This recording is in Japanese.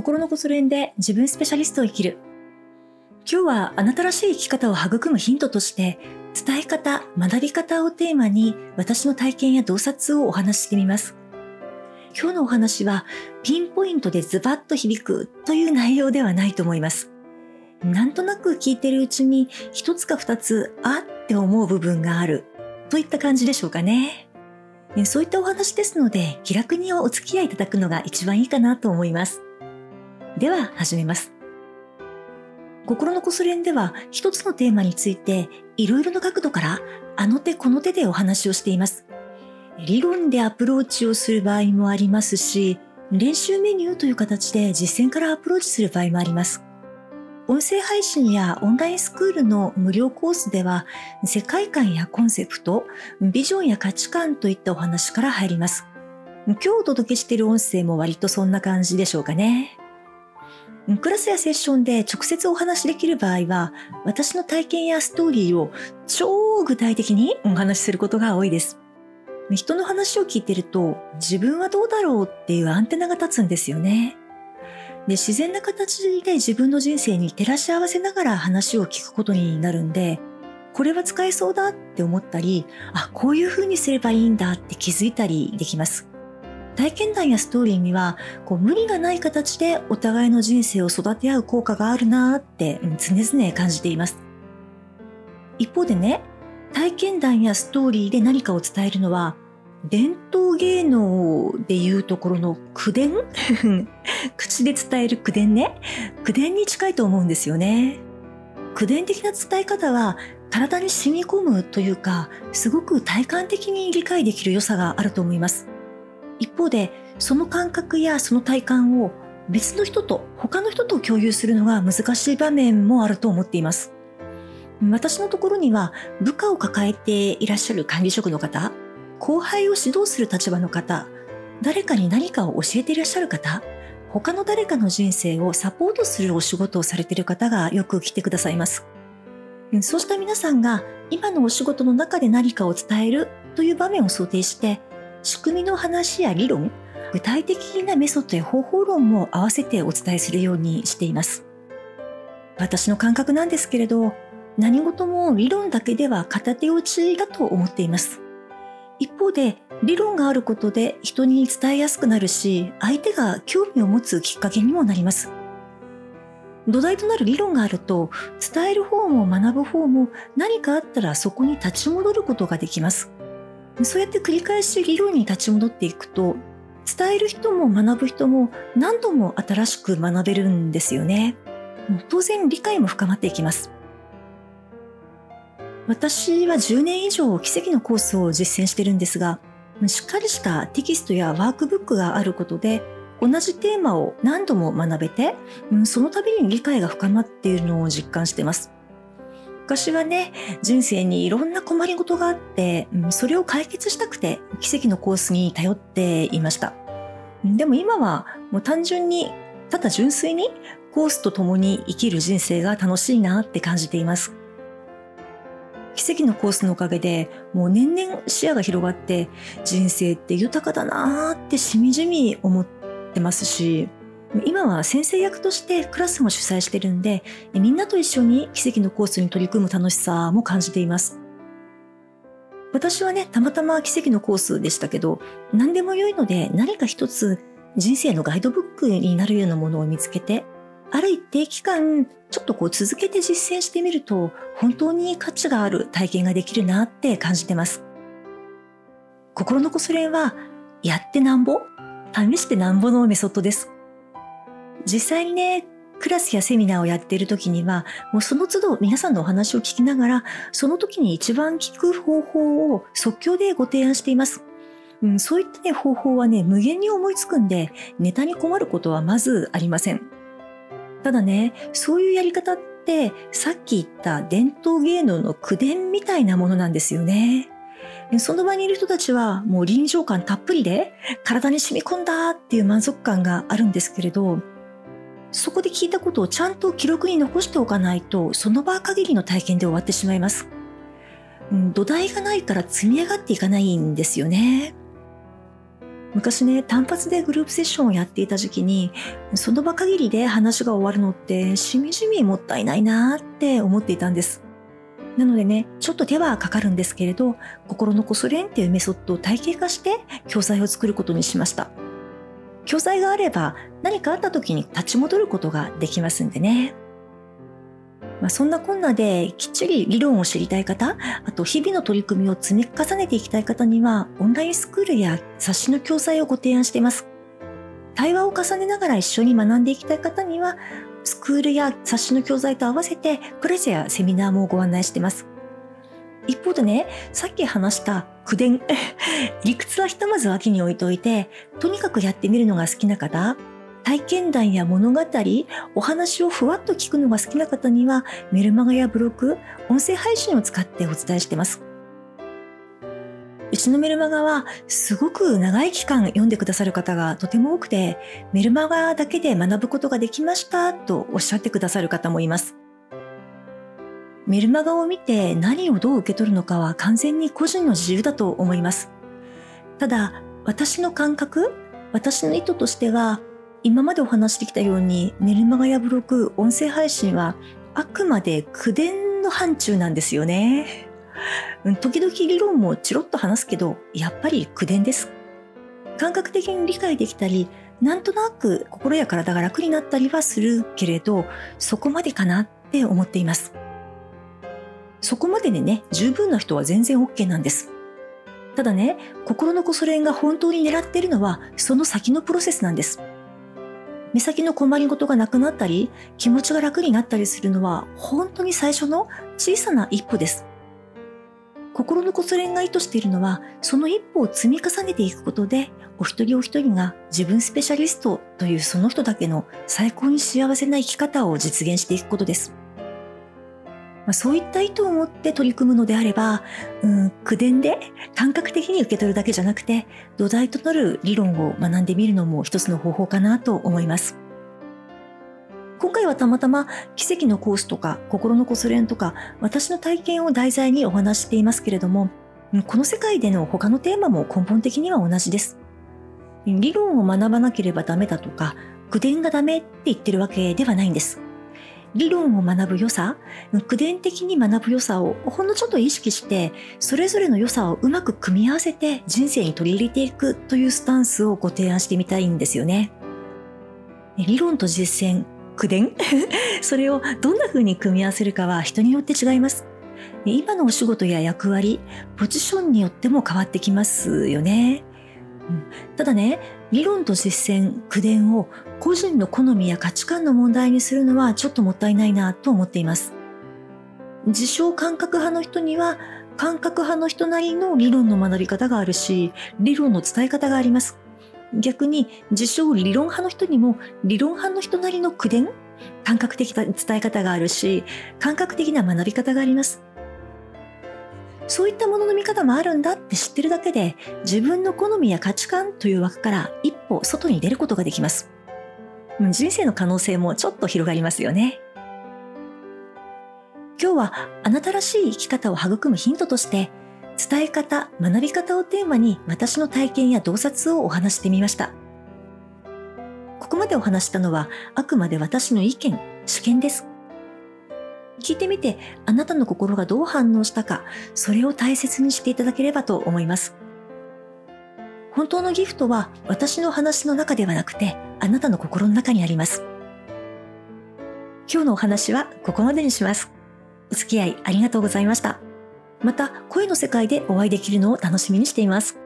心のこそ練で自分スペシャリストを生きる。今日はあなたらしい生き方を育むヒントとして、伝え方、学び方をテーマに私の体験や洞察をお話ししてみます。今日のお話はピンポイントでズバッと響くという内容ではないと思います。なんとなく聞いてるうちに一つか二つあって思う部分があるといった感じでしょうかね。そういったお話ですので気楽にお付き合いいただくのが一番いいかなと思います。では始めます。心のこそ練では一つのテーマについていろいろな角度からあの手この手でお話をしています。理論でアプローチをする場合もありますし、練習メニューという形で実践からアプローチする場合もあります。音声配信やオンラインスクールの無料コースでは、世界観やコンセプト、ビジョンや価値観といったお話から入ります。今日お届けしている音声も割とそんな感じでしょうかね。クラスやセッションで直接お話しできる場合は、私の体験やストーリーを超具体的にお話しすることが多いです。人の話を聞いてると、自分はどうだろうっていうアンテナが立つんですよね。で自然な形で自分の人生に照らし合わせながら話を聞くことになるんで、これは使えそうだって思ったり、あ、こういう風にすればいいんだって気づいたりできます。体験談やストーリーにはこう無理がない形でお互いの人生を育て合う効果があるなって常々感じています。一方でね、体験談やストーリーで何かを伝えるのは伝統芸能でいうところの口伝？口で伝える口伝ね。口伝に近いと思うんですよね。口伝的な伝え方は体に染み込むというか、すごく体感的に理解できる良さがあると思います。一方で、その感覚やその体感を別の人と、他の人と共有するのが難しい場面もあると思っています。私のところには部下を抱えていらっしゃる管理職の方、後輩を指導する立場の方、誰かに何かを教えていらっしゃる方、他の誰かの人生をサポートするお仕事をされている方がよく来てくださいます。そうした皆さんが今のお仕事の中で何かを伝えるという場面を想定して、仕組みの話や理論、具体的なメソッドや方法論も合わせてお伝えするようにしています。私の感覚なんですけれど、何事も理論だけでは片手落ちだと思っています。一方で理論があることで人に伝えやすくなるし相手が興味を持つきっかけにもなります土台となる理論があると伝える方も学ぶ方も何かあったらそこに立ち戻ることができますそうやって繰り返し理論に立ち戻っていくと伝える人も学ぶ人も何度も新しく学べるんですよね当然理解も深まっていきます私は10年以上奇跡のコースを実践してるんですが、しっかりしたテキストやワークブックがあることで、同じテーマを何度も学べて、その度に理解が深まっているのを実感してます。昔はね、人生にいろんな困りごとがあって、それを解決したくて奇跡のコースに頼っていました。でも今はもう単純に、ただ純粋にコースと共に生きる人生が楽しいなって感じています。奇跡のコースのおかげでもう年々視野が広がって人生って豊かだなーってしみじみ思ってますし今は先生役としてクラスも主催してるんでみんなと一緒に奇跡のコースに取り組む楽しさも感じています私はねたまたま奇跡のコースでしたけど何でも良いので何か一つ人生のガイドブックになるようなものを見つけてある一定期間、ちょっとこう続けて実践してみると、本当に価値がある体験ができるなって感じてます。心のこそ練は、やってなんぼ、試してなんぼのメソッドです。実際にね、クラスやセミナーをやっている時には、もうその都度皆さんのお話を聞きながら、その時に一番聞く方法を即興でご提案しています。うん、そういったね、方法はね、無限に思いつくんで、ネタに困ることはまずありません。ただね、そういうやり方ってさっき言った伝統芸能の口伝みたいなものなんですよね。その場にいる人たちはもう臨場感たっぷりで体に染み込んだっていう満足感があるんですけれど、そこで聞いたことをちゃんと記録に残しておかないとその場限りの体験で終わってしまいます。土台がないから積み上がっていかないんですよね。昔ね、単発でグループセッションをやっていた時期に、その場限りで話が終わるのってしみじみもったいないなって思っていたんです。なのでね、ちょっと手はかかるんですけれど、心のこそ練っていうメソッドを体系化して教材を作ることにしました。教材があれば何かあった時に立ち戻ることができますんでね。まあ、そんなこんなできっちり理論を知りたい方、あと日々の取り組みを積み重ねていきたい方には、オンラインスクールや冊子の教材をご提案しています。対話を重ねながら一緒に学んでいきたい方には、スクールや冊子の教材と合わせてクレジやセミナーもご案内しています。一方でね、さっき話した口伝、理屈はひとまず脇に置いといて、とにかくやってみるのが好きな方、体験談や物語、お話をふわっと聞くのが好きな方には、メルマガやブログ、音声配信を使ってお伝えしています。うちのメルマガはすごく長い期間読んでくださる方がとても多くて、メルマガだけで学ぶことができましたとおっしゃってくださる方もいます。メルマガを見て何をどう受け取るのかは完全に個人の自由だと思います。ただ、私の感覚、私の意図としては、今までお話してきたようにメルマガやブログ、音声配信はあくまで口伝の範疇なんですよね。時々理論もチロッと話すけど、やっぱり口伝です。感覚的に理解できたり、なんとなく心や体が楽になったりはするけれど、そこまでかなって思っています。そこまででね、十分な人は全然 OK なんです。ただね、心のこそ練が本当に狙っているのは、その先のプロセスなんです。目先の困りごとがなくなったり、気持ちが楽になったりするのは、本当に最初の小さな一歩です。心のこそ練が意図しているのは、その一歩を積み重ねていくことで、お一人お一人が自分スペシャリストというその人だけの最高に幸せな生き方を実現していくことです。まあ、そういった意図を持って取り組むのであれば、うん、口伝で感覚的に受け取るだけじゃなくて、土台となる理論を学んでみるのも一つの方法かなと思います。今回はたまたま奇跡のコースとか心のこそ練とか私の体験を題材にお話していますけれども、この世界での他のテーマも根本的には同じです。理論を学ばなければダメだとか、口伝がダメって言ってるわけではないんです。理論を学ぶ良さ、口伝的に学ぶ良さをほんのちょっと意識して、それぞれの良さをうまく組み合わせて人生に取り入れていくというスタンスをご提案してみたいんですよね。理論と実践、口伝？それをどんな風に組み合わせるかは人によって違います。今のお仕事や役割、ポジションによっても変わってきますよね。ただね、理論と実践、口伝を個人の好みや価値観の問題にするのはちょっともったいないなと思っています。自称感覚派の人には感覚派の人なりの理論の学び方があるし、理論の伝え方があります。逆に自称理論派の人にも理論派の人なりの口伝感覚的な伝え方があるし、感覚的な学び方があります。そういったものの見方もあるんだって知ってるだけで、自分の好みや価値観という枠から一歩外に出ることができます。人生の可能性もちょっと広がりますよね。今日はあなたらしい生き方を育むヒントとして、伝え方、学び方をテーマに私の体験や洞察をお話してみました。ここまでお話したのはあくまで私の意見、主見です。聞いてみてあなたの心がどう反応したか、それを大切にしていただければと思います。本当のギフトは私の話の中ではなくて、あなたの心の中にあります。今日のお話はここまでにします。お付き合いありがとうございました。また、声の世界でお会いできるのを楽しみにしています。